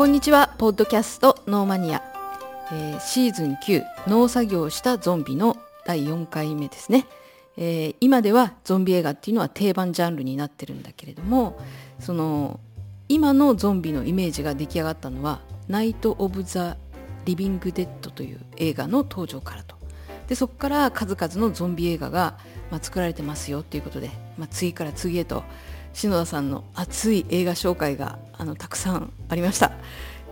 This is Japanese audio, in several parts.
こんにちは。ポッドキャストノーマニア、えーシーズン9農作業したゾンビの第4回目ですね、えー今ではゾンビ映画っていうのは定番ジャンルになってるんだけれどもその今のゾンビのイメージが出来上がったのは「ナイト・オブ・ザ・リビング・デッド」という映画の登場からと。でそこから数々のゾンビ映画が、まあ、作られてますよっていうことで、まあ、次から次へと篠田さんの熱い映画紹介があのたくさんありました。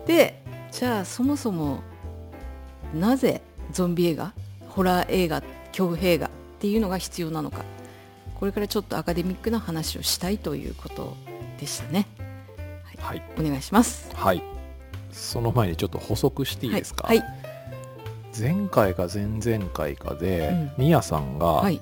でじゃあそもそもなぜゾンビ映画ホラー映画恐怖映画っていうのが必要なのか。これからちょっとアカデミックな話をしたいということでしたね。はい、お願いします。はい、その前にちょっと補足していいですか、はい。前回か前々回かで、うん。ミヤさんが、はい、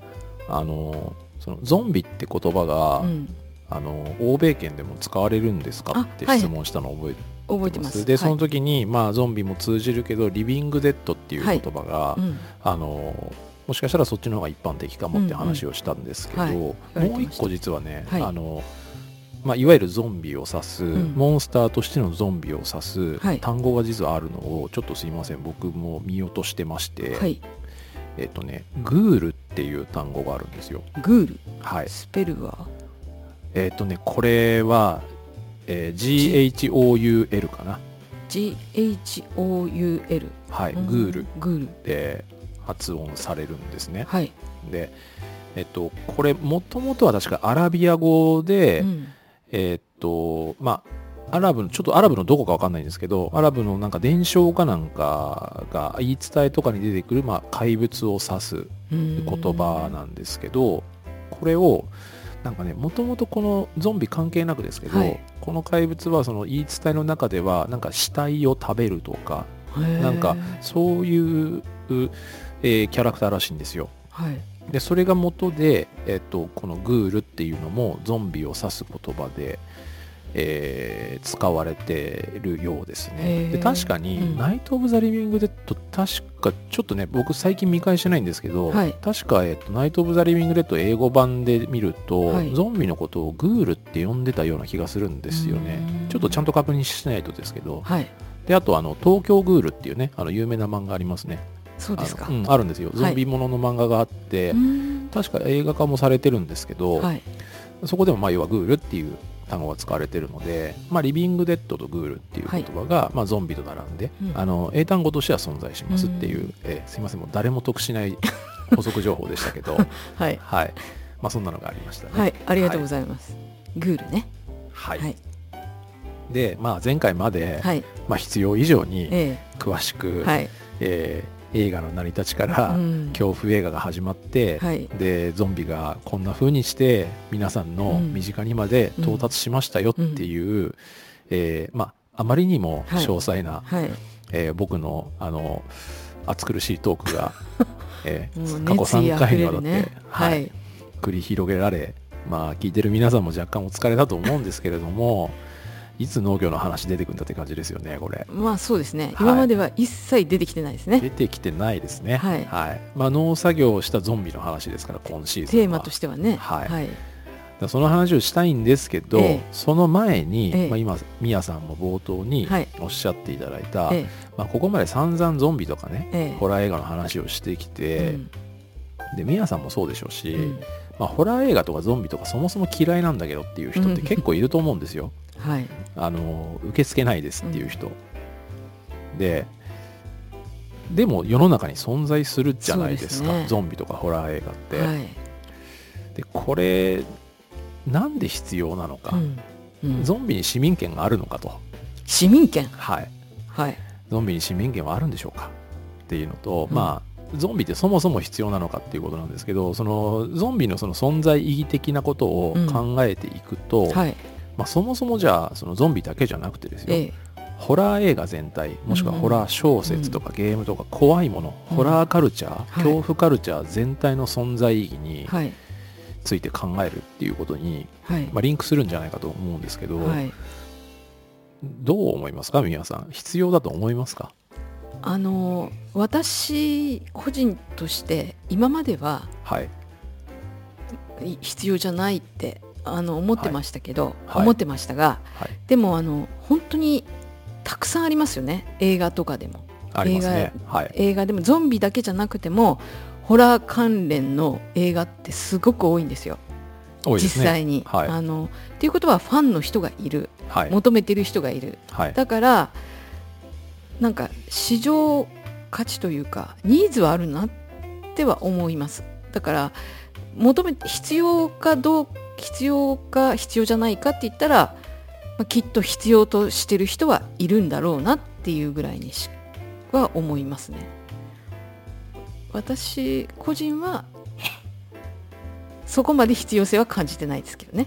あのそのゾンビって言葉が、うん、あの欧米圏でも使われるんですか？あってはい。質問したのを覚えて覚えてます。でそのはい時に、まあ、ゾンビも通じるけどリビングデッドっていう言葉が、うん。あのもしかしたらそっちの方が一般的かもって話をしたんですけど、うんうんはい。もう一個実はね、はい。あのまあ、いわゆるゾンビを指す、ん。モンスターとしてのゾンビを指すはい。単語が実はあるのをちょっとすいません僕も見落としてまして、はい。えっ、とねグールっていう単語があるんですよ。グール？はい。スペルは？えっ、とねこれは、えー GHOUL かな。GHOUL はい、うん。グール。グール。で発音されるんですね。はい、でえっとこれもともとは確かアラビア語で、うん。えっとまあアラブのちょっとアラブのどこかわかんないんですけどアラブのなんか伝承かなんかが言い伝えとかに出てくる、まあ、怪物を指す言葉なんですけどこれをなんかねもともとこのゾンビ関係なくですけど、はい。この怪物はその言い伝えの中ではなんか死体を食べるとかなんかそういう、えーキャラクターらしいんですよ。はい。でそれが元で、えっと、このグールっていうのもゾンビを指す言葉で、えー使われてるようですへね。ー。で確かに、うん。ナイト・オブ・ザ・リビング・デッド確かちょっとね僕最近見返してないんですけど、はい。確か、えっと、ナイト・オブ・ザ・リビング・デッド英語版で見ると、はい。ゾンビのことをグールって呼んでたような気がするんですよね。うん。ちょっとちゃんと確認しないとですけど。はい。であとあの東京グールっていうねあの有名な漫画ありますね。そうですかあのうん、あるんですよ。ゾンビものの漫画があって、うん。確か映画化もされてるんですけど、はい。そこでもまあ要はグールっていう単語が使われてるので、まあ、リビングデッドとグールっていう言葉が、まあ、ゾンビと並んで、うん。あの英単語としては存在しますっていう、うん。えーすいませんもう誰も得しない 補足情報でしたけど はい。はい。まあそんなのがありましたね。はいありがとうごいざいます、グールね。はい。はい。で、まあ、前回まで、はい。まあ、必要以上にえ詳しく、えはい。えー映画の成り立ちから、うん。恐怖映画が始まって、はい。でゾンビがこんな風にして皆さんのうん。身近にまで到達しましたよっていう、えーまああまりにも詳細な、はい。えー僕のあの暑苦しいトークが、えー過去3熱意あふれ回にわたって、るねはい。はい。繰り広げられまあ聞いてる皆さんも若干お疲れだと思うんですけれどもいつ農業の話出てくるんだって感じですよねこれ。まあそうですね、はい。今までは一切出てきてないですね。出てきてないですね。はい。まあ、農作業をしたゾンビの話ですから、今シーズンは。テーマとしてはね。はい。はい、でその話をしたいんですけど、ええ。その前に、ええ。まあ、今、ミヤさんも冒頭にはい。おっしゃっていただいた、えまあ、ここまで散々ゾンビとかね、ええ。ホラー映画の話をしてきて、うん。で、ミヤさんもそうでしょうし、うん。まあ、ホラー映画とかゾンビとかそもそも嫌いなんだけどっていう人って結構いると思うんですよ。はい。あの受け付けないですっていう人、ででも世の中に存在するじゃないですか。ね。ゾンビとかホラー映画って、はい。でこれなんで必要なのか、うん。うん。ゾンビに市民権があるのかと、市民権？はい、はい。ゾンビに市民権はあるんでしょうか。っていうのと、うん。まあゾンビってそもそも必要なのかっていうことなんですけどそのゾンビのその存在意義的なことを考えていくと、はいまあ、そもそもじゃあそのゾンビだけじゃなくてですよ、ええ。ホラー映画全体もしくはうん。ホラー小説とかゲームとか怖いもの、うん。ホラーカルチャー、はい。恐怖カルチャー全体の存在意義にはい。ついて考えるっていうことに、はい。まあ、リンクするんじゃないかと思うんですけど、はい。どう思いますか宮さん？必要だと思いますか？あの私個人として今までははい。い必要じゃないってあの思ってましたけど、はい。思ってましたがはい。でもあの本当にたくさんありますよね。映画とかでも。ありますね。はい。映画でもゾンビだけじゃなくてもホラー関連の映画ってすごく多いんですよ。多いですね。実際に、はい。あのっていうことはファンの人がいる。はい。求めてる人がいる。はい。だからなんか市場価値というかニーズはあるなっては思います。だから求めて必要かどう必要か必要じゃないかって言ったら、まあ、きっと必要としてる人はいるんだろうなっていうぐらいにしは思いますね。私個人はそこまで必要性は感じてないですけどね、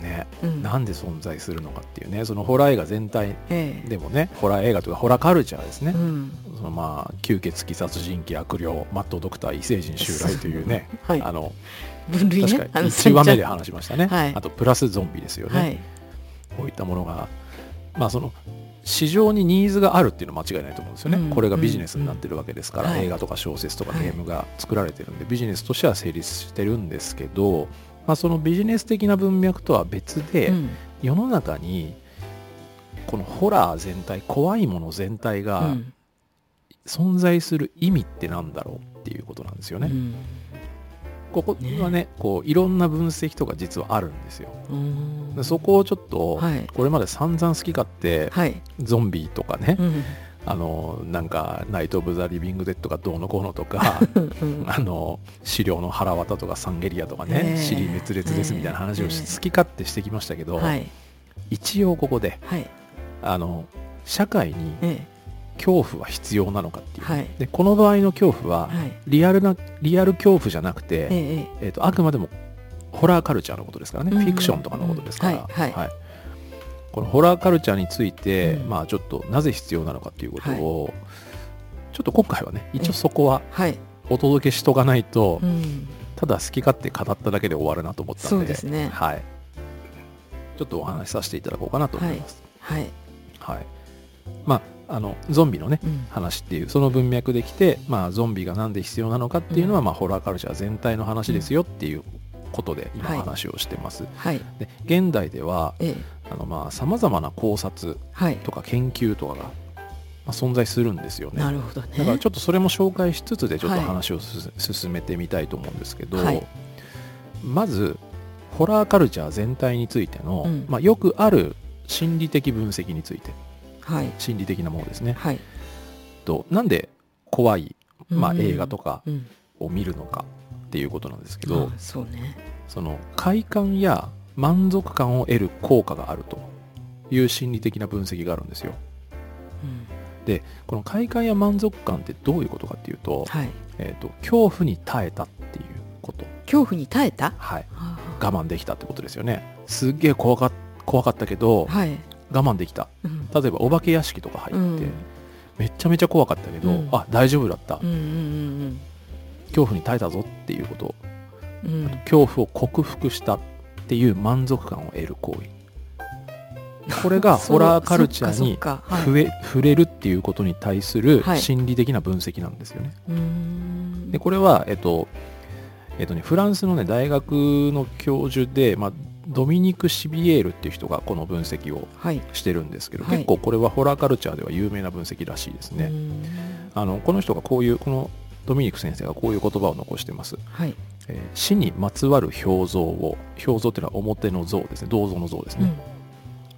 ね。うん。なんで存在するのかっていうね。そのホラー映画全体ええ。でもねホラー映画とかホラーカルチャーですね、うん。そのまあ吸血鬼殺人鬼悪霊マットドクター異星人襲来というね。はい。あの分類ね。確かに。あの1話目で話しましたね、はい。あとプラスゾンビですよね、はい。こういったものが。まあその市場にニーズがあるっていうのは間違いないと思うんですよね、うん。これがビジネスになってるわけですから、うん。映画とか小説とかはい。ゲームが作られてるんで、ビジネスとしては成立してるんですけど、まあ、そのビジネス的な文脈とは別で、うん。世の中にこのホラー全体怖いもの全体うがん。存在する意味ってなんだろうっていうことなんですよね。うんここはねこういろんな分析とか実はあるんですよ。そこをちょっと、はい。これまで散々好き勝手、はい、ゾンビとかね、うん。あのなんかナイト・オブ・ザ・リビング・デッドがどうのこうのとかうん。あの資料の腹渡とかサンゲリアとかええ。ね尻滅裂ですみたいな話を好き勝手してきましたけど、はい。一応ここではい。あの社会にえ恐怖は必要なのかっていう、はい。でこの場合の恐怖はリアルなリアル恐怖じゃなくて、ええええ。ー、とあくまでもホラーカルチャーのことですからね、うん。フィクションとかのことですから、はい。はい。このホラーカルチャーについて、うん。まあちょっとなぜ必要なのかっていうことを、ちょっと今回はね一応そこははい。お届けしとかないと、うん。ただ好き勝手語っただけで終わるなと思ったそんでね。はい、ちょっとお話しさせていただこうかなと思います。はい。はい。まあ、あのゾンビのねうん。話っていうその文脈できて、まあ、ゾンビがなんで必要なのかっていうのは、まあ、ホラーカルチャー全体の話ですよっていうことで今はい。話をしてます。はい。で現代ではええ。あのまあさまざまな考察はい。とか研究とかが、まあ、存在するんですよね。なるほどね。だからちょっとそれも紹介しつつでちょっとはい。話をすす進めてみたいと思うんですけど、はい。まずホラーカルチャー全体についての、うん。まあ、よくある心理的分析について。はい心理的なものですね。はい。となんで怖い、まあ、うん。映画とかうん。を見るのかっていうことなんですけど、あそうね。その快感や満足感を得る効果があるという心理的な分析があるんですよ。うん。この快感や満足感ってどういうことかっていうと,、はい。えー、と恐怖に耐えたっていうこと、恐怖に耐えた？はい、あ我慢できたってことですよね。すっげえ怖か怖かったけどはい我慢できた。うん。例えばお化け屋敷とか入って、うん。めっちゃめちゃ怖かったけど、うん。あ大丈夫だった、うんうん恐怖に耐えたぞっていうこと。うん。うん恐怖を克服したっていう満足感を得る行為。これがホラーカルチャーに触れ触れるっていうことに対するはい。心理的な分析なんですよね。うーん。でこれは、えっとえっとね、フランスの、ね、大学の教授で、まあ、ドミニク・シビエールっていう人がこの分析をはい。してるんですけど、はい。結構これはホラーカルチャーでは有名な分析らしいですね。うーん。あのこの人がこういうこのドミニク先生がこういう言葉を残してます。はい。えー死にまつわる表像を表像っていうのは表の像ですね。銅像の像ですね、うん。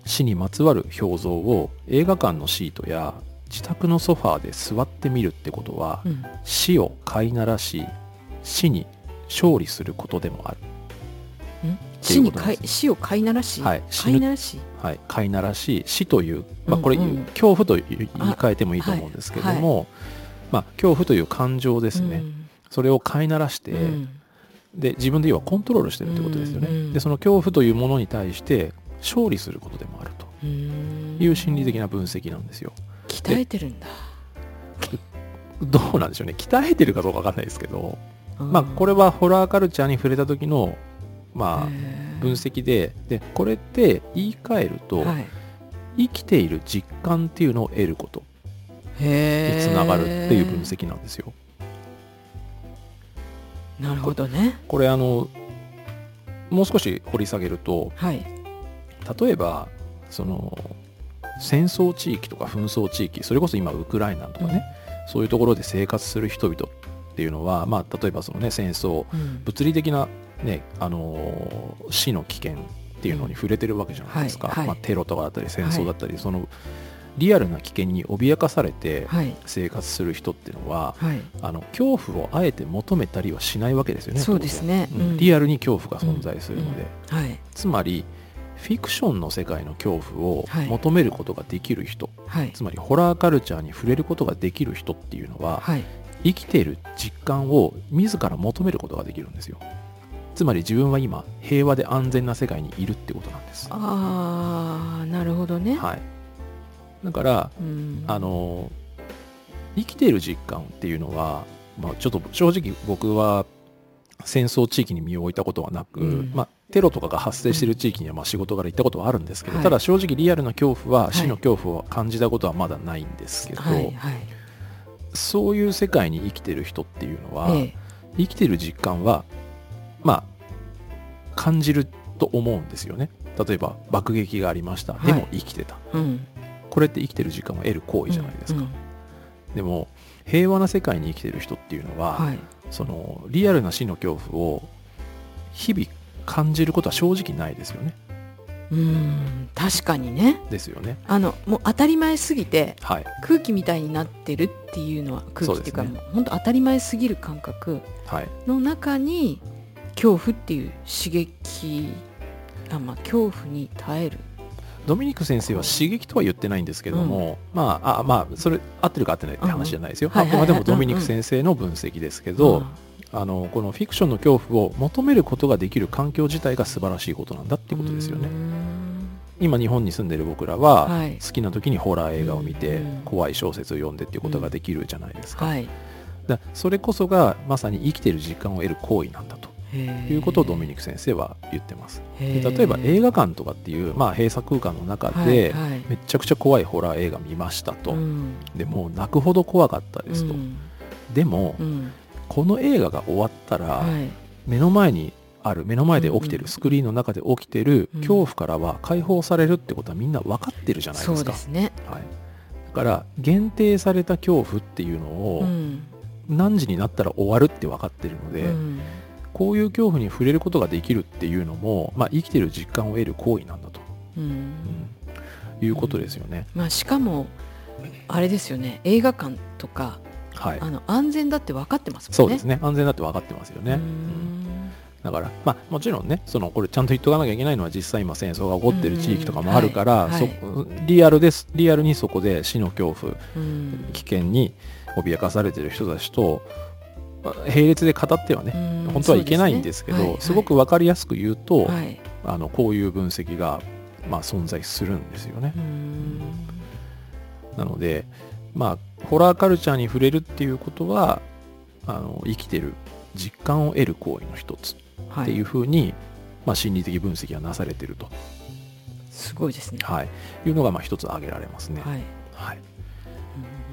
死にまつわる表像を映画館のシートや自宅のソファーで座ってみるってことは、うん。死を飼いならし死に勝利することでもある、死に飼い死を飼いならしはい飼いならしはい、飼いならし死という、まあ、これ、うんうん。恐怖と言い言い換えてもいいと思うんですけども、まあ、恐怖という感情ですね、うん。それを飼いならして、うん。で自分で要はコントロールしてるってことですよね、うんうん。でその恐怖というものに対して勝利することでもあると。いう心理的な分析なんですよ。鍛えてるんだ。どうなんでしょうね。鍛えてるかどうかわかんないですけど、まあこれれはホラーカルチャーに触れた時のまあ分析ででこれって言い換えると、はい。生きている実感っていうのを得ることにつながるっていう分析なんですよ。なるほどね。これあのもう少し掘り下げるとはい。例えばその戦争地域とか紛争地域それこそ今ウクライナとかね、そういうところで生活する人々っていうのは、まあ、例えばその、ね、戦争、うん。物理的な、ねあのー死の危険っていうのに触れてるわけじゃないですか、はいはい。まあ、テロとかだったり戦争だったり、そのリアルな危険に脅かされてはい生活する人っていうのは、はい。あの恐怖をあえて求めたりはしないわけですよねそうですね。うんうん。リアルに恐怖が存在するので、はい。つまりフィクションの世界の恐怖をはい。求めることができる人、はい。つまりホラーカルチャーに触れることができる人っていうのは、はい。生きている実感を自ら求めることができるんですよつまり自分は今平和で安全な世界にいるってことなんです。ああなるほどね、はい。だからうん。あの生きている実感っていうのは、まあ、ちょっと正直僕は戦争地域に身を置いたことはなく、うん。まあ、テロとかが発生している地域にはまあ仕事柄行ったことはあるんですけど、はい。ただ正直リアルな恐怖ははい。死の恐怖を感じたことはまだないんですけど、はいはい。そういう世界に生きてる人っていうのは、ええ。生きてる実感はまあ感じると思うんですよね。例えば爆撃がありました、はい。でも生きてた。うん。これって生きてる時間を得る行為じゃないですか、うんうん。でも平和な世界に生きてる人っていうのは、はい。そのリアルな死の恐怖を日々感じることは正直ないですよね。うん。確かにね。ですよね。あのもう当たり前すぎてはい。空気みたいになってるっていうのは空気っていうかそうね。もう本当当たり前すぎる感覚はい。の中に恐怖っていう刺激あまあ恐怖に耐える。ドミニク先生は刺激とは言ってないんですけども、まああまあそれ合ってるか合ってないって話じゃないですよ、うんうんあくまでもドミニク先生の分析ですけど、あのこのフィクションの恐怖を求めることができる環境自体が素晴らしいことなんだってことですよね。今日本に住んでる僕らは、はい。好きな時にホラー映画を見て、うん。怖い小説を読んでっていうことができるじゃないですか,、はい。だそれこそがまさに生きている実感を得る行為なんだとということをドミニク先生は言ってます。例えば映画館とかっていう、まあ、閉鎖空間の中で、はいはい。めちゃくちゃ怖いホラー映画見ましたと、うん。でもう泣くほど怖かったですと、うん。でも、うん。この映画が終わったら、はい。目の前にある目の前で起きてる、スクリーンの中で起きてるうん。恐怖からは解放されるってことはみんな分かってるじゃないですか。ですね。はい、だから限定された恐怖っていうのをうん。何時になったら終わるって分かってるので、うんこういう恐怖に触れることができるっていうのも、まあ、生きてる実感を得る行為なんだと、うん。うんいうことですよね。まあしかもあれですよね。映画館とかはい。あの安全だって分かってますもんね。そうですね。安全だって分かってますよね。だから、まあ、もちろんねそのこれちゃんと言っとかなきゃいけないのは実際今戦争が起こってる地域とかもあるから、リアルです。リアルにそこで死の恐怖うん。危険に脅かされてる人たちとまあ並列で語ってはね、うん本当はいけないんですけどすそうですね。ごく分かりやすく言うと、はい。はいあのこういう分析が、まあ、存在するんですよね。うん。なので、まあ、ホラーカルチャーに触れるっていうことはあの生きてる実感を得る行為の一つはっていうふうに、まあ、心理的分析がなされていると、すごいですね。はい、いうのがまあ一つ挙げられますね。はい。はい、うん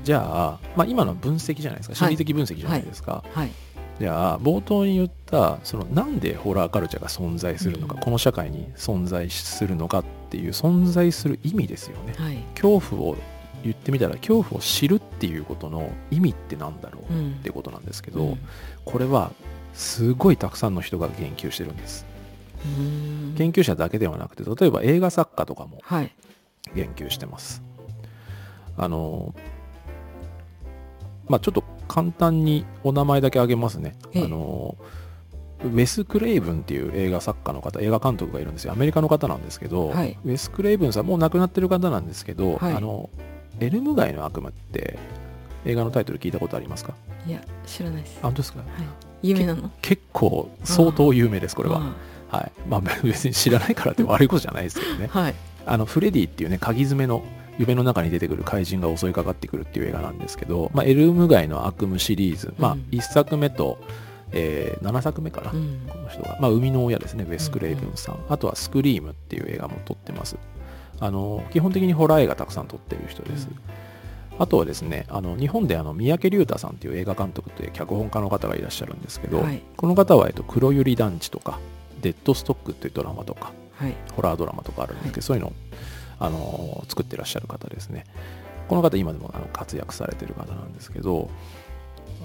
じゃあ、まあ、今のは分析じゃないですか。心理的分析じゃないですか。はい。じゃあ冒頭に言ったそのなんでホラーカルチャーが存在するのか、うん。この社会に存在するのかっていう存在する意味ですよね。はい。恐怖を言ってみたら恐怖を知るっていうことの意味ってなんだろううん。ってことなんですけど、うん。これはすごいたくさんの人が言及してるんです。うん。研究者だけではなくて例えば映画作家とかもはい。言及してます。あのまあちょっと簡単にお名前だけ挙げますね。あえ。えのウェス・クレイブンっていう映画作家の方映画監督がいるんですよ。アメリカの方なんですけど、はい。ウェス・クレイブンさんもう亡くなってる方なんですけど、はい。あのエルム街の悪夢って映画のタイトル聞いたことありますか？いや知らないです。あ本当ですか？はい。有名なの？結構相当有名ですこれは、あはい。まあ、別に知らないからって悪いことじゃないですけどね。はい。あのフレディっていうね鍵爪の夢の中に出てくる怪人が襲いかかってくるっていう映画なんですけど、まあ、エルム街の悪夢シリーズ、まあうん、1作目と、えー7作目かな、うん。この人が、まあ、生みの親ですねウェス・クレイブンさん、あとは「スクリーム」っていう映画も撮ってます。あの基本的にホラー映画たくさん撮ってる人です、あとはですねあの日本であの三宅龍太さんっていう映画監督という脚本家の方がいらっしゃるんですけど、はい。この方は、えっと、黒百合団地とかデッドストックっていうドラマとかはい。ホラードラマとかあるんですけど、そういうのあの作ってらっしゃる方ですね。この方今でもあの活躍されてる方なんですけど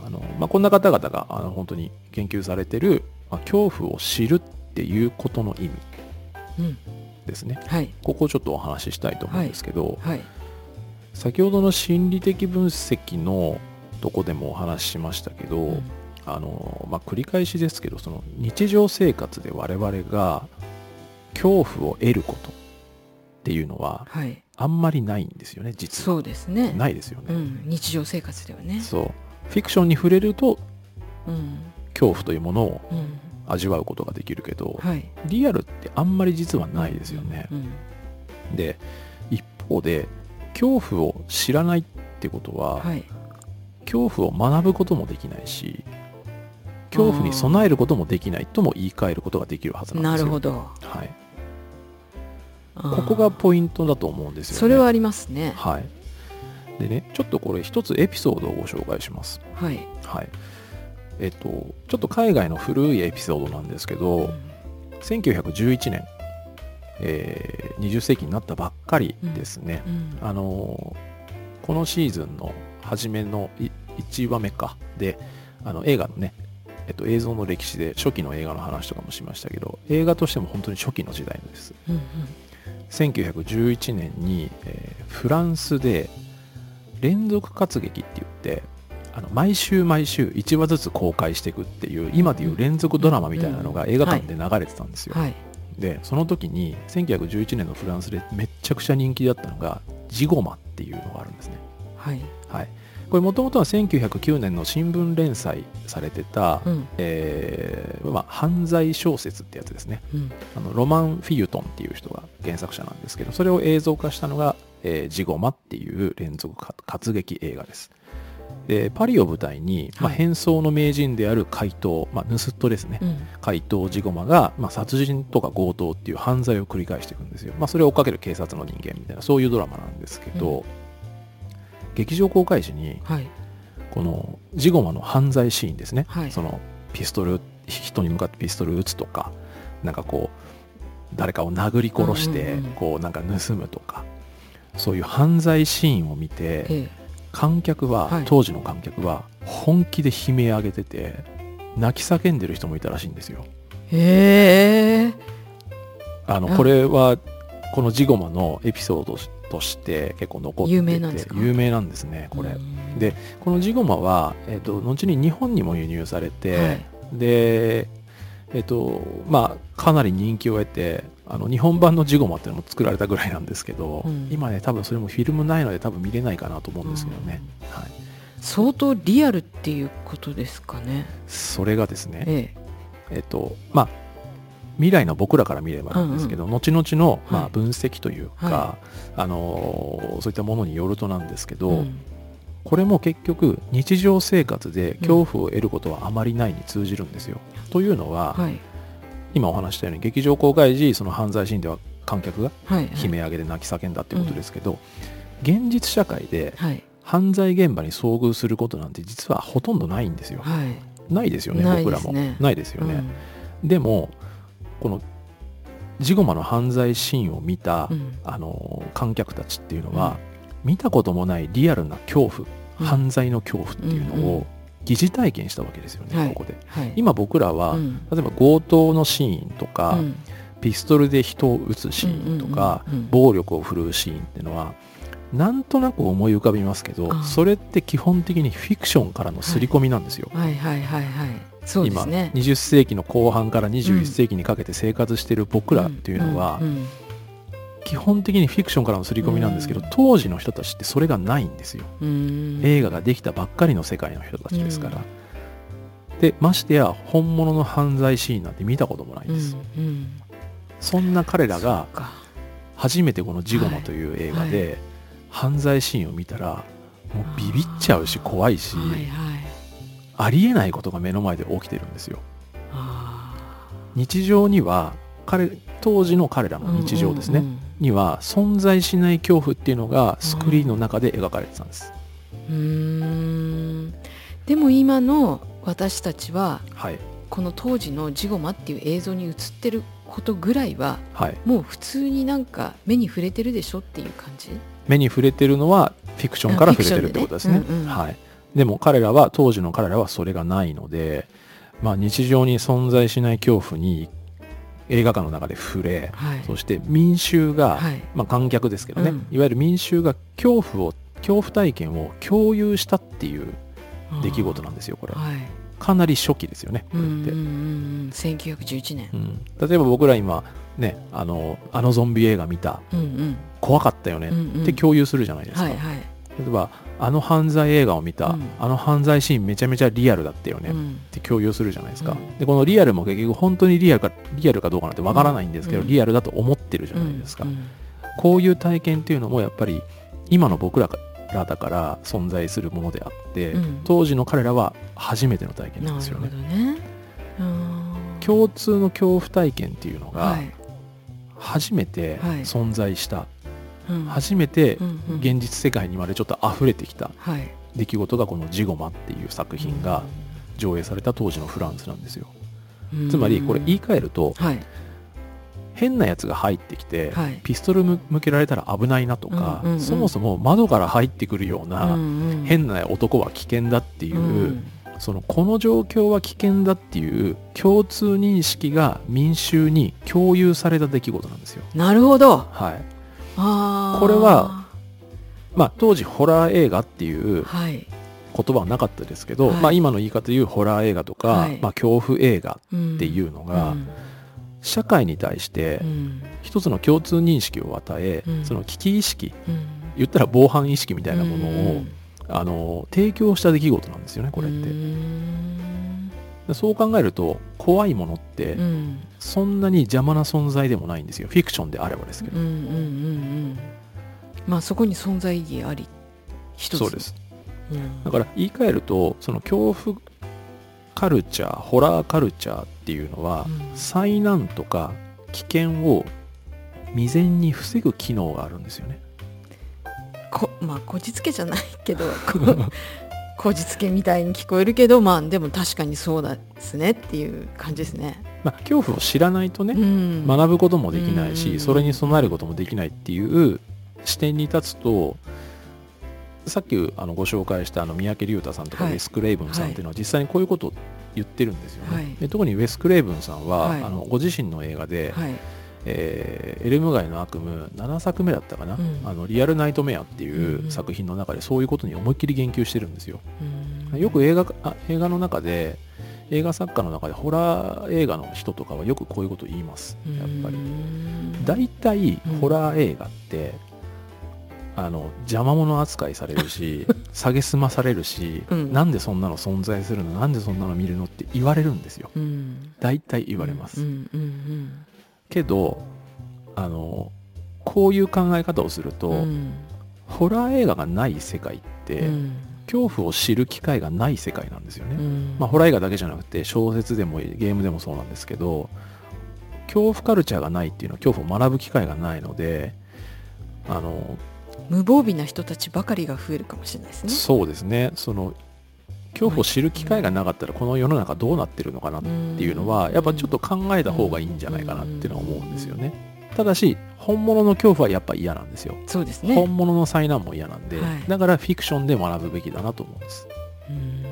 あの、まあ、こんな方々があの本当に研究されてる、まあ、恐怖を知るっていうことの意味うん。ですね、はい。ここをちょっとお話ししたいと思うんですけど、はい。先ほどの心理的分析のとこでもお話ししましたけど、うん。あのまあ、繰り返しですけどその日常生活で我々が恐怖を得ることっていうのははい。あんまりないんですよね実は。そうですね。ないですよね、うん、日常生活ではね。そう。フィクションに触れるとうん。恐怖というものをうん。味わうことができるけど、はい。リアルってあんまり実はないですよね、うん。で一方で恐怖を知らないってことは、はい。恐怖を学ぶこともできないし恐怖に備えることもできないとも言い換えることができるはずなんですよ。なるほど。はい、ここがポイントだと思うんですよね。それはありますね。はい。でねちょっとこれ一つエピソードをご紹介します。はい。はい。えっとちょっと海外の古いエピソードなんですけど、1911年、えー20世紀になったばっかりですね、うん。あのーこのシーズンの初めのい1話目かであの映画のね、えっと、映像の歴史で初期の映画の話とかもしましたけど映画としても本当に初期の時代です。うん1911年に、えーフランスで連続活劇って言ってあの毎週毎週1話ずつ公開していくっていう今でいう連続ドラマみたいなのが映画館で流れてたんですよ、はい。でその時に1911年のフランスでめっちゃくちゃ人気だったのがジゴマっていうのがあるんですね。はい。はいこれもともとは1909年の新聞連載されてた、うん。えーまあ、犯罪小説ってやつですね。うん。あのロマン・フィユトンっていう人が原作者なんですけどそれを映像化したのが「えージゴマ」っていう連続か活劇映画です。でパリを舞台に、まあ、はい。変装の名人である怪盗、まあ、盗人ですね、うん。怪盗ジゴマが、まあ、殺人とか強盗っていう犯罪を繰り返していくんですよ、まあ、それを追っかける警察の人間みたいなそういうドラマなんですけど、劇場公開時にはい。このジゴマの犯罪シーンですね、はい。そのピストル人に向かってピストル撃つとかなんかこう誰かを殴り殺してこうなんか盗むとかそういう犯罪シーンを見てええ。観客は、はい。当時の観客は本気で悲鳴上げてて泣き叫んでる人もいたらしいんですよ。へえ。ああ。のこれはこのジゴマのエピソードとして結構残ってて有名なんですか？有名なんですねこれ、うん。でこのジゴマは、えっと後に日本にも輸入されて、はい。でえっとまあかなり人気を得てあの日本版のジゴマっていうのも作られたぐらいなんですけど、うん。今ね多分それもフィルムないので多分見れないかなと思うんですけどね、はい、相当リアルっていうことですかね。それがですねえ。えっとまあ未来の僕らから見ればなんですけど、後々の、まあ、はい分析というか、はあのそういったものによるとなんですけえど、うん。これも結局日常生活で恐怖を得ることはあまりないに通じるんですよ。というのは、はい。今お話ししたように劇場公開時その犯罪シーンでは観客がはい。悲鳴上げで泣き叫んだっていうことですけど、現実社会ではい。犯罪現場に遭遇することなんて実はほとんどないんですよ。はい。ないですよねない僕らも。ないですよね。でもこのジゴマの犯罪シーンを見た、うん。うんあの観客たちっていうのは、見たこともないリアルな恐怖、うん。犯罪の恐怖っていうのうんうを疑似体験したわけですよね、はい。ここで。はい。今僕らは、うん。例えば強盗のシーンとか、うん。ピストルで人を撃つシーンとか、うんうんうんうん。暴力を振るうシーンっていうのはなんとなく思い浮かびますけどそれって基本的にフィクションからの刷り込みなんですよ。はいはいはいはいそうですね。今20世紀の後半から21世紀にかけて生活している僕らっていうのは、うんうん。基本的にフィクションからの刷り込みなんですけど、うん。当時の人たちってそれがないんですよ。うん。映画ができたばっかりの世界の人たちですから。でましてや本物の犯罪シーンなんて見たこともないんうんです。うん。そんな彼らが初めてこの「ジゴマ」という映画で犯罪シーンを見たらもうビビっちゃうし怖いしはいはいありえないことが目の前で起きてるんですよ。あ日常には彼当時の彼らーの日常ですね、うんうんには存在しない恐怖っていうのがスクリーンの中で描かれてたんです。うん。でも今の私たちははい、この当時のジゴマっていう映像に映ってることぐらいははい、もう普通になんか目に触れてるでしょっていう感じ？目に触れてるのはフィクションから触れてるってことですね。ねうんうんはい、でも彼らは当時の彼らはそれがないので、まあ、日常に存在しない恐怖に映画館の中で触れはい。そして民衆が、はい。まあ、観客ですけどね、うん。いわゆる民衆が恐怖を恐怖体験を共有したっていう出来事なんですよこれは。い。かなり初期ですよねこれって、うんうんうん。うん1911年うん。例えば僕ら今ねあのあのゾンビ映画見た。うんうん。怖かったよねって共有するじゃないですか、はいはい。例えばあの犯罪映画を見た、うん。あの犯罪シーンめちゃめちゃリアルだったよね、っうん。て共有するじゃないですか、うん。でこのリアルも結局本当にリアルかリアルかどうかなんてわからないんですけど、うん。リアルだと思ってるじゃないですか、うん。こういう体験っていうのもやっぱり今の僕ららだから存在するものであって、うん。当時の彼らは初めての体験なんですよね。どね。うん。共通の恐怖体験っていうのがはい。初めてはい。存在した、うん初めて現実世界にまでちょっと溢れてきたはい。出来事がこの「ジゴマ」っていう作品が上映された当時のフランスなんですよ。うん。つまりこれ言い換えるとはい。変なやつが入ってきてはい。ピストル向けられたら危ないなとかそもそも窓から入ってくるような変な男は危険だっていううん。そのこの状況は危険だっていう共通認識が民衆に共有された出来事なんですよ。なるほど。はい。これはまあ当時ホラー映画っていうはい。言葉はなかったですけど、はい。まあ今の言い方で言うホラー映画とか、はい。まあ恐怖映画っっていうのが、うん。社会に対してうん。一つの共通認識を与え、うん。その危機意識うん。言ったら防犯意識みたいなものを、うん。あの提供した出来事なんですよねこれって。そう考えると怖いものってうん。そんなに邪魔な存在でもないんですよ。フィクションであればですけど、うんうんうんうん。まあそこに存在意義あり一つ。そうです。うん。だから言い換えるとその恐怖カルチャーホラーカルチャーっていうのは、うん。災難とか危険を未然に防ぐ機能があるんですよね。こまあこじつけじゃないけど ここじつけみたいに聞こえるけどまあでも確かにそうですねっていう感じですね。まあ恐怖を知らないとね、うん。学ぶこともできないし、うん。それに備えることもできないっていう視点に立つとさっきあのご紹介したあの三宅龍太さんとかはい。ウェス・クレイブンさんっていうのは実際にこういうことを言ってるんですよね、はい。で特にウェス・クレイブンさんは、はい。あのご自身の映画で、はいえーエルム街の悪夢7作目だったかな、うん。あのリアルナイトメアってうんいううん。作品の中でそういうことに思いっきり言及してるんですよ、うんよく映画あ映画の中で映画作家の中でホラー映画の人とかはよくこういうことを言います。やっぱり。うん。大体うん。ホラー映画って、あの邪魔者扱いされるし 蔑まされるし、うん。なんでそんなの存在するの？なんでそんなの見るの？って言われるんですよ。うん。大体言われます、けどあのこういう考え方をすると、うん。うんホラー映画がない世界って、うん。恐怖を知る機会がない世界なんですよね、うん。まあ、ホラー映画だけじゃなくて小説でもゲームでもそうなんですけど恐怖カルチャーがないっていうのは恐怖を学ぶ機会がないのであの無防備な人たちばかりが増えるかもしれないですね。そうですね。その恐怖を知る機会がなかったらこの世の中どうなってるのかなっていうのはやっぱちょっと考えた方がいいんじゃないかなっていうのは思うん。ですよねただし本物の恐怖はやっぱ嫌なんですよ。そうですね。本物の災難も嫌なんで、はい。だからフィクションで学ぶべきだなと思うんです。うん。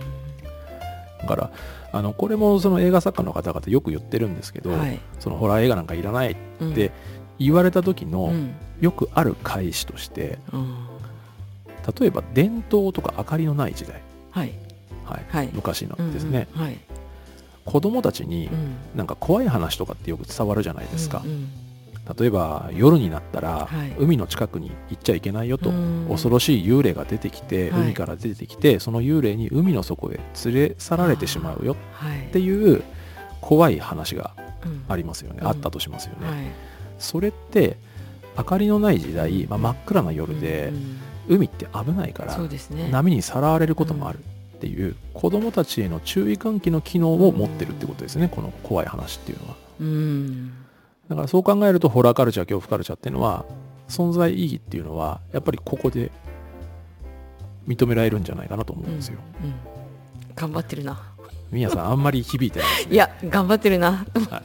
だからあのこれもその映画作家の方々よく言ってるんですけど、はい。そのホラー映画なんかいらないうん。で言われた時のうん。よくある返しとしてうん。例えば電灯とか明かりのない時代、はいはい。はい。昔のですね、うんうん。はい。子供たちにうん。なんか怖い話とかってよく伝わるじゃないですか。う、ん例えば夜になったら、はい。海の近くに行っちゃいけないよと、うん恐ろしい幽霊が出てきて、はい。海から出てきてその幽霊に海の底へ連れ去られてしまうよはい。っていう怖い話がうん。ありますよね、うん。あったとしますよね、はい。それって明かりのない時代、まあ、真っ暗な夜でうんうん。海って危ないからね。波にさらわれることもあるっていう子供たちへの注意喚起の機能を持ってるってことですね。この怖い話っていうのは。うん。だからそう考えるとホラーカルチャー恐怖カルチャーっていうのは存在意義っていうのはやっぱりここで認められるんじゃないかなと思うんですよ。うんうん。頑張ってるな。みやさんあんまり響いてないね。いや頑張ってるな。は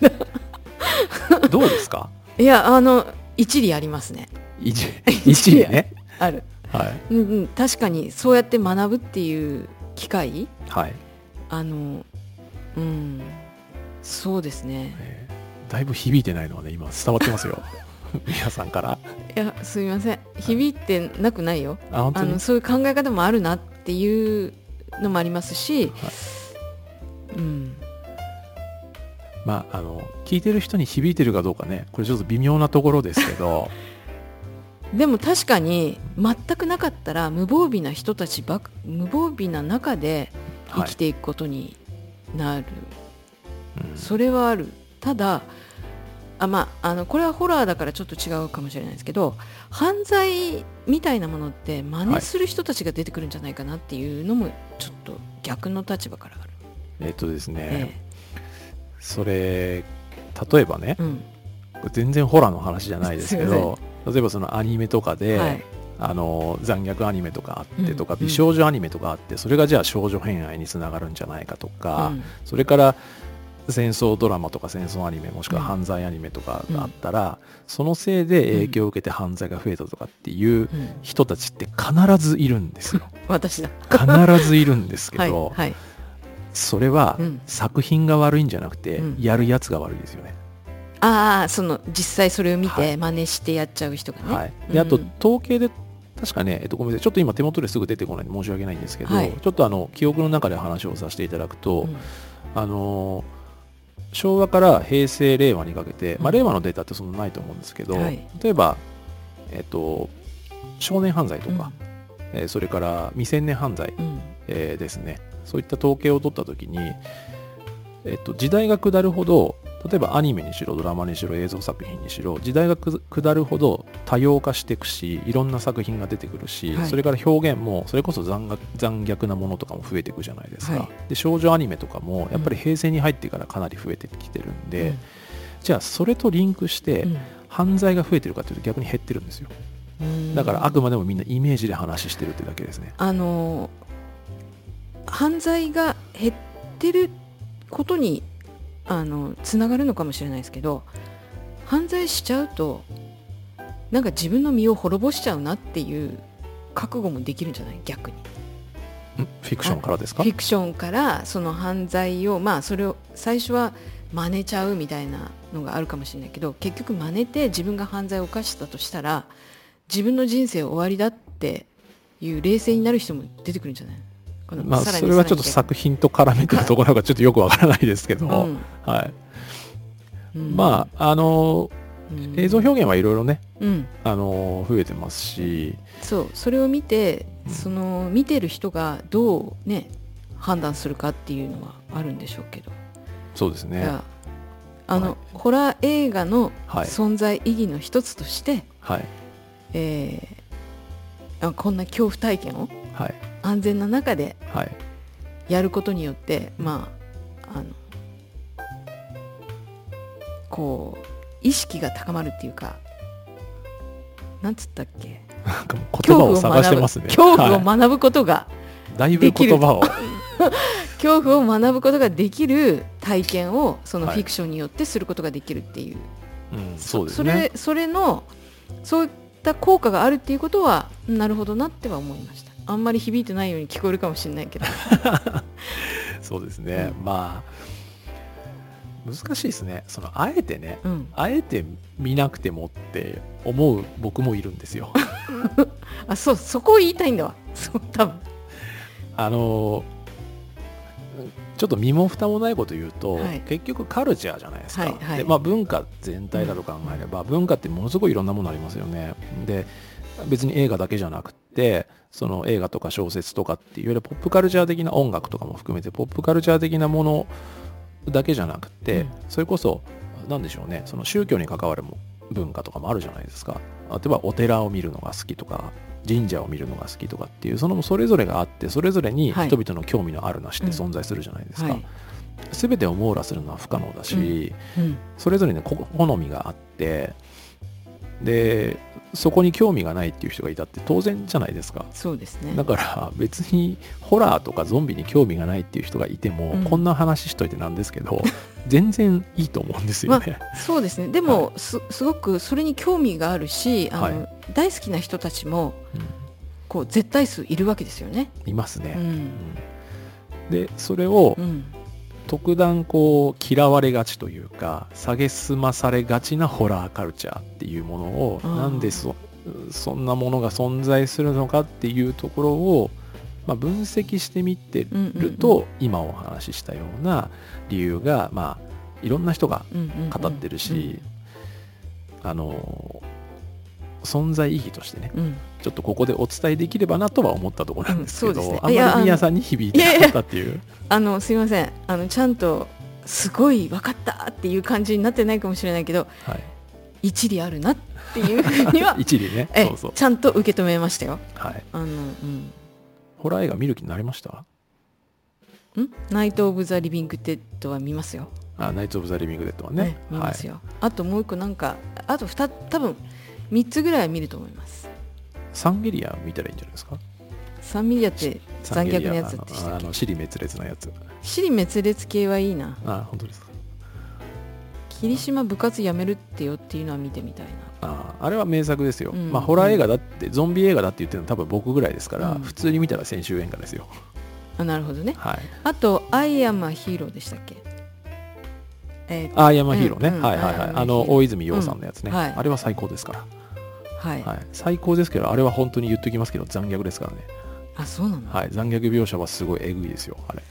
い。どうですか？いやあの一理ありますね。一一理ね。ある、はい。うんうん、確かにそうやって学ぶっていう機会？はい、あのうん。そうですね。えーだいぶ響いてないのはね今伝わってますよ。皆さんから。いやすみません。響いてなくないよ。あ本当に？あのそういう考え方もあるなっていうのもありますし、うん。まああの聞いてる人に響いてるかどうかねこれちょっと微妙なところですけど でも確かに全くなかったら無防備な人たちばっ無防備な中で生きていくことになる、うん。それはある。ただあまああのこれはホラーだからちょっと違うかもしれないですけど犯罪みたいなものって真似する人たちが出てくるんじゃないかなっていうのもちょっと逆の立場からある、えっとですね、えそれ例えばねえうん。全然ホラーの話じゃないですけど例えばそのアニメとかで、はい。あの残虐アニメとかあってとか、うん美少女アニメとかあってそれがじゃあ少女偏愛につながるんじゃないかとか、うん。それから戦争ドラマとか戦争アニメもしくはうん。犯罪アニメとかがあったら、そのせいで影響を受けて犯罪が増えたとかっていううん。人たちって必ずいるんですよ。私だ。必ずいるんですけはいど、はい。それはうん。作品が悪いんじゃなくて、うん。やるやつが悪いですよね。ああその実際それを見はい。て真似してやっちゃう人がね、はい、であとうん統計で確かね、えっと、ごめんなさい。ちょっと今手元ですぐ出てこないんで申し訳ないんですけど、はい。ちょっとあの記憶の中で話をさせていただくと、うん。あのー昭和から平成令和にかけて、まあ、うん令和のデータってそんなないと思うんですけど、はい。例えば、えっと、少年犯罪とか、えーそれから未成年犯罪、うん。えーですね。そういった統計を取った時に、えっと、時代が下るほど例えばアニメにしろドラマにしろ映像作品にしろ時代がく下るほど多様化していくしいろんな作品が出てくるし、はい。それから表現もそれこそ残虐残虐なものとかも増えていくじゃないですか、はい。で少女アニメとかもやっぱり平成に入ってからかなり増えてきてるんで、じゃあそれとリンクしてうん。犯罪が増えてるかというと逆に減ってるんですよ。うん。だからあくまでもみんなイメージで話してるってだけですね。あの犯罪が減ってることにあのつながるのかもしれないですけど犯罪しちゃうとなんか自分の身を滅ぼしちゃうなっていう覚悟もできるんじゃない？逆に。んフィクションからですか？フィクションからその犯罪をまあそれを最初は真似ちゃうみたいなのがあるかもしれないけど結局真似て自分が犯罪を犯したとしたら自分の人生終わりだっていう冷静になる人も出てくるんじゃない？まあ、それはちょっとさ作品と絡めてるところがちょっとよくわからないですけど、ら にはい、うん。うんまああのうん。映像表現はいろいろねうん。あの増えてますし。そうそれを見てうん。その見てる人がどうね判断するかっていうのはあるんでしょうけど、そうですね。あの、はい。ホラー映画のはい。存在意義の一つとして、はい。えーあこんな恐怖体験をはい安全な中ではい。やることによってまああのこう意識が高まるっていうかなんつったっけ？なんかもう言葉を探してますね。恐怖をは学ぶことが、い、だいぶ言葉を。恐怖を学ぶことができる体験をそのはい。フィクションによってすることができるっていう、うん、そうですそねれそれのそういった効果があるっていうことはなるほどなっては思いましたあんまり響いてないように聞こえるかもしれないけど。そうですね、うん。まあ難しいですね。そのあえてねうん。あえて見なくてもって思う僕もいるんですよ。あそうそこを言いたいんだわ。そう多分。あのちょっと身も蓋もないこと言うと、はい。結局カルチャーじゃないですか、はいはい。でまあ、文化全体だと考えれば、文化ってものすごいいろんなものありますよね。で別に映画だけじゃなくてその映画とか小説とかっていうよりポップカルチャー的な音楽とかも含めてポップカルチャー的なものだけじゃなくて、うん。それこそ何でしょうねその宗教に関わるも文化とかもあるじゃないですか。例えばお寺を見るのが好きとか神社を見るのが好きとかっていうそのそれぞれがあってそれぞれにはい。人々の興味のあるなしって存在するじゃないですか、はい。全てを網羅するのは不可能だし、うんそれぞれねこ好みがあってでそこに興味がないっていう人がいたって当然じゃないですか。そうですね。だから別にホラーとかゾンビに興味がないっていう人がいても、うん。こんな話しといてなんですけど 全然いいと思うんですよね、そうですね。でも、すすごくそれに興味があるしあの、はい。大好きな人たちもうん。こう絶対数いるわけですよね。いますね、うん。うん。でそれをうん特段こう嫌われがちというか蔑まされがちなホラーカルチャーっていうものをあーなんでそそんなものが存在するのかっていうところを、まあ、分析してみてうんうんると、今お話ししたような理由が、まあ、いろんな人がうんうんうん。語ってるし、あの存在意義としてねうん。うんちょっとここでお伝えできればなとは思ったところなんですけど、うんね。あまり宮さんに響いてなかったっていう。あのすいません。あのちゃんとすごい分かったっていう感じになってないかもしれないけどはい。一理あるなっていうふうには 一理ね。えそうそう、ちゃんと受け止めましたよ。はい、あのうん。ホラー映画見る気になりました？ん？ナイト・オブ・ザ・リビング・デッドは見ますよ。あナイツ・オブ・ザ・リビング・デッドはね。ね見ますはい、よ。あともう一個なんかあと二多分三つぐらいは見ると思います。サンゲリア見たらいいんじゃないですか？サンミリアって残虐なやつでしたっけ？あの尻滅裂なやつ。死に滅裂系はいいな。あ本当ですか。霧島部活やめるってよっていうのは見てみたいな。ああれは名作ですよ、うん。まあホラー映画だってゾンビ映画だって言ってるの多分僕ぐらいですから、うん。普通に見たら先週演歌ですよ。あなるほどね。はい。あと「アイアム・ア・ヒーロー」でしたっけ？えーあーヤマヒーローね、うん。うんはいはい。はいあの大泉洋さんのやつね、うん。はい。あれは最高ですから、はい、はい、最高ですけどあれは本当に言っときますけど残虐ですからね、あそうなの、はい、残虐描写はすごいえぐいですよあれ、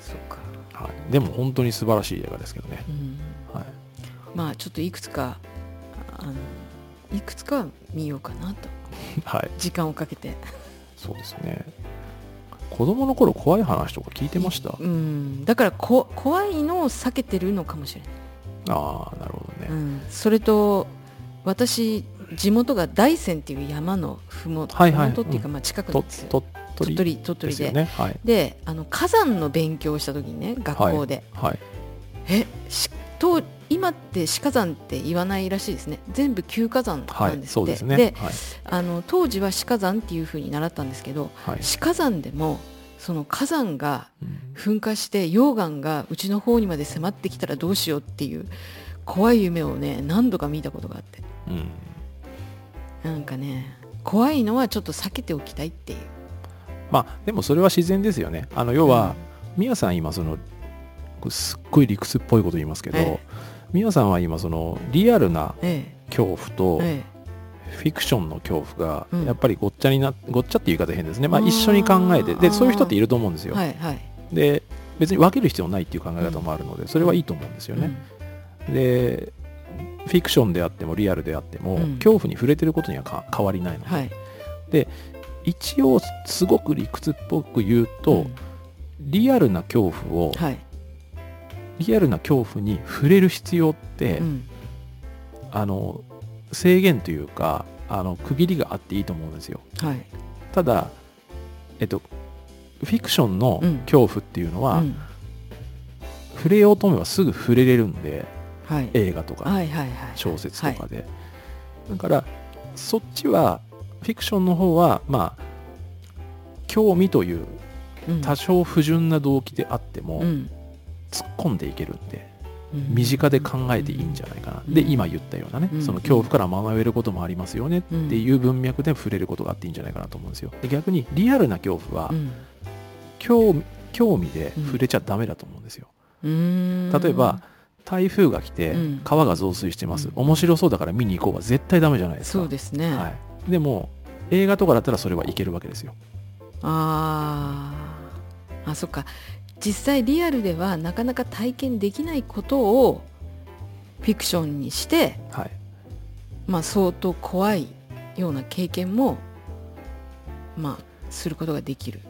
そうか、はい、でも本当に素晴らしい映画ですけどね、うん、はい、まあちょっといくつかあのいくつかは見ようかなと。はい、時間をかけて。そうですね。子供の頃怖い話とか聞いてました？うん。だからこ怖いのを避けてるのかもしれない、ああなるほどね、うん、それと私地元が大山っていう山のふもはいはい。麓っていうか、まあ、近くなんとですよ。鳥取鳥取鳥取でね。はい。であの火山の勉強をした時にね学校で、はい。えしと今って死火山って言わないらしいですね。全部旧火山はいなんですって、であの当時は死火山っていうふうに習ったんですけどはい。死火山でもその火山がうん。噴火して溶岩がうちの方にまで迫ってきたらどうしようっていう怖い夢をね何度か見たことがあって。うんなんかね怖いのはちょっと避けておきたいっていう。まあでもそれは自然ですよね。あの要は、ミヤさん今そのすっごい理屈っぽいこと言いますけど、えミヤさんは今そのリアルなえ恐怖とえフィクションの恐怖がうん。やっぱりごっちゃになごっちゃっていう言い方変ですね、まあ、一緒に考えてでそういう人っていると思うんですえよ、はいはい。で別に分ける必要ないっていう考え方もあるのでそれはいいと思うんですよね、でフィクションであってもリアルであっても、うん。恐怖に触れてることにはか変わりないので、うんはい。一応すごく理屈っぽく言うと、うん。リアルな恐怖を、はい。リアルな恐怖に触れる必要って、うん。あの制限というかあの区切りがあっていいと思うんですよ。はい。ただえっとフィクションのうん。恐怖っていうのは、うん。触れようと思えばすぐ触れれるんではい映画とか小説とはいかで、だからそっちはフィクションの方はまあ興味といううん。多少不純な動機であってもうん。突っ込んでいけるんでうん。身近で考えていいんじゃないかな、うん。で今言ったようなね、うん。その恐怖から学べることもありますよねっていう文脈で触れることがあっていいんじゃないかなと思うんですよ。で逆にリアルな恐怖はうん。興味興味で触れちゃダメだと思うんですよ。例えば台風が来てうん。川が増水してます、うん。面白そうだから見に行こうは絶対ダメじゃないですか。そうですね、はい、でも映画とかだったらそれはいけるわけですよ。あー。あそっか。実際リアルではなかなか体験できないことをフィクションにして、はい。まあ、相当怖いような経験もまあすることができる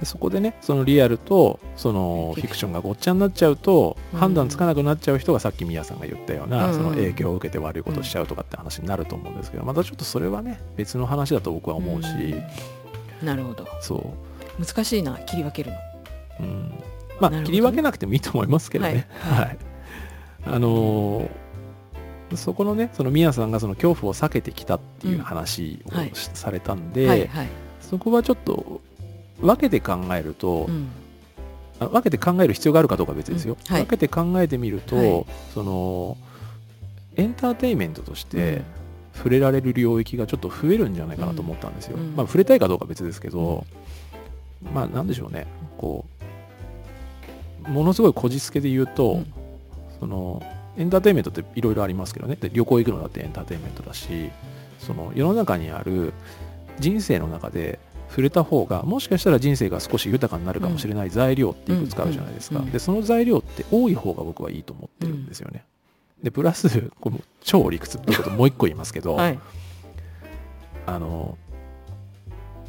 でそこでねそのリアルとそのフィクションがごっちゃになっちゃうと、うん。判断つかなくなっちゃう人がさっき宮さんが言ったような、うんその影響を受けて悪いことをしちゃうとかって話になると思うんですけどまたちょっとそれはね別の話だと僕は思うし、なるほど。そう。難しいな切り分けるの。うん。まあね。切り分けなくてもいいと思いますけどね。はい。はい。あのーそこのねその宮さんがその恐怖を避けてきたっていう話を、うんはい。されたんで、はいはい、そこはちょっと分けて考えると、うん。あ分けて考える必要があるかどうかは別ですよ、うん。はい。分けて考えてみると、はい。そのエンターテインメントとして触れられる領域がちょっと増えるんじゃないかなと思ったんですよ、うん。まあ触れたいかどうかは別ですけど、まあなんでしょうね。こうものすごいこじつけで言うと、うん。そのエンターテインメントっていろいろありますけどね。で旅行行くのだってエンターテインメントだしその世の中にある人生の中で触れた方がもしかしたら人生が少し豊かになるかもしれない材料っていくつかあるじゃないですか、でその材料って多い方が僕はいいと思ってるんですよね、でプラスこの超理屈っていうこともう一個言いますけど、はい。あの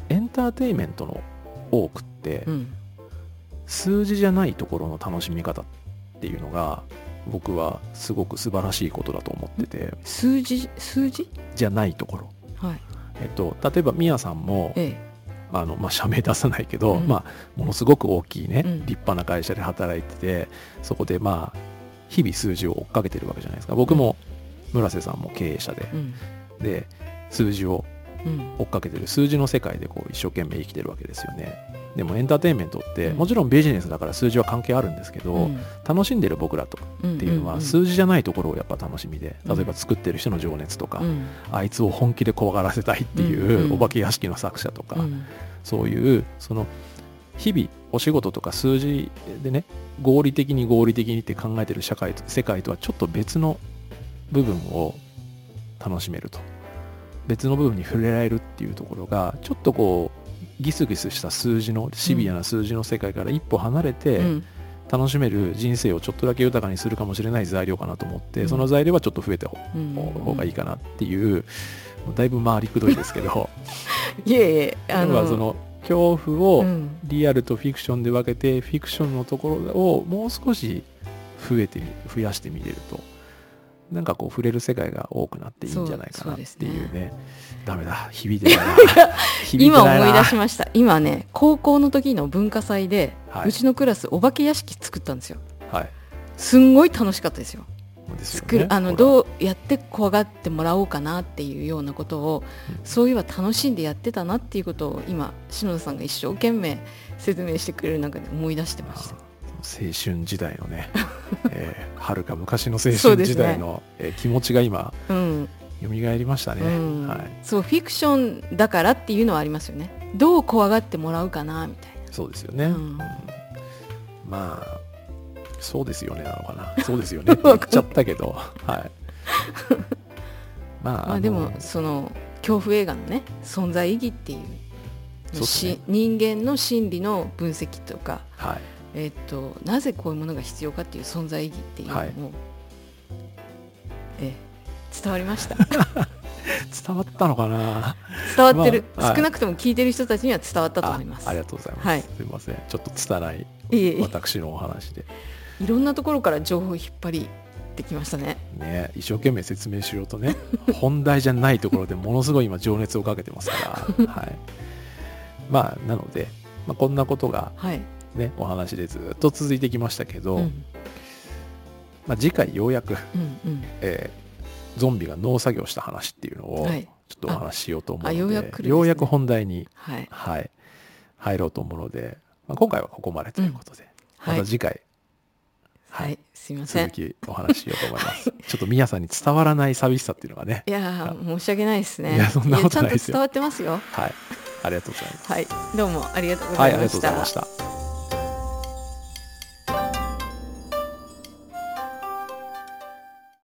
エンターテインメントの多くって、うん。数字じゃないところの楽しみ方っていうのが僕はすごく素晴らしいことだと思ってて。数字？数字？じゃないところ、はい。えっと、例えばミヤさんもえあの、まあ、社名出さないけど、うん。まあ、ものすごく大きいね、うん。立派な会社で働いててそこでまあ日々数字を追っかけてるわけじゃないですか。僕も村瀬さんも経営者でで数字をうん。追っかけてる。数字の世界でこう一生懸命生きてるわけですよねでもエンターテインメントって、うん。もちろんビジネスだから数字は関係あるんですけど、うん。楽しんでる僕らとうんっていうのは数字じゃないところをやっぱ楽しみで例えば作ってる人の情熱とか、うん。あいつを本気で怖がらせたいっていうお化け屋敷の作者とか、うん。そういうその日々お仕事とか数字でね合理的に合理的にって考えてる社会と世界とはちょっと別の部分を楽しめると。別の部分に触れられるっていうところがちょっとこうギスギスした数字のシビアな数字の世界から一歩離れて、うん。楽しめる人生をちょっとだけ豊かにするかもしれない材料かなと思って、うん。その材料はちょっと増えた方がいいかなっていう、だいぶ回りくどいですけど。いえいえあ要はその恐怖をうん。リアルとフィクションで分けて、フィクションのところをもう少し増えてみ増やしてみれるとなんかこう触れる世界が多くなっていいんじゃないかなっていうね。ダメだ。響いてないな。今思い出しました。今ね高校の時の文化祭で、はい。うちのクラスお化け屋敷作ったんですよ。はい。すんごい楽しかったですよ。作るあのどうやって怖がってもらおうかなっていうようなことを、うん。そういえば楽しんでやってたなっていうことを今篠田さんが一生懸命説明してくれる中で思い出してました青春時代のね、えー、はるか昔の青春時代の、えー気持ちが今うん、蘇りましたね、うん。はい、そうフィクションだからっていうのはありますよね。どう怖がってもらうかなみたいそうですよね、うん。うんまあそうですよねなのかな。そうですよねって言っ ちゃったけど。はい。まあな、まあ、のでもその恐怖映画のね存在意義っていうね。人間の心理の分析とか、はいえっとなぜこういうものが必要かっていう存在意義っていうのも、はい。ええ伝わりました？伝わったのかな？伝わってる、まあはい。少なくとも聞いてる人たちには伝わったと思います。あありがとうございます、はい。すみません。ちょっと拙い私のお話で。いろんなところから情報を引っ張りてきましたね。ね一生懸命説明しようとね 本題じゃないところでものすごい今情熱をかけてますから、はい、まあなので、まあ、こんなことがはい、ねお話でずっと続いてきましたけど、うん。まあ、次回ようやく、うんうん。えーゾンビが農作業した話っていうのをはい。ちょっとお話ししようと思うので、あようですね。ようやく本題に、はい。はい、入ろうと思うので、まあ、今回はここまでということで、まはい。た次回、はい。すいません。続きお話ししようと思います。ちょっと皆さんに伝わらない寂しさっていうのがねい、やー申し訳ないですね。いやそんなことないですよ。ちゃんと伝わってますよ。はい、ありがとうございます。はい。どうもありがとうごはい、ありがとうざいました、ございました。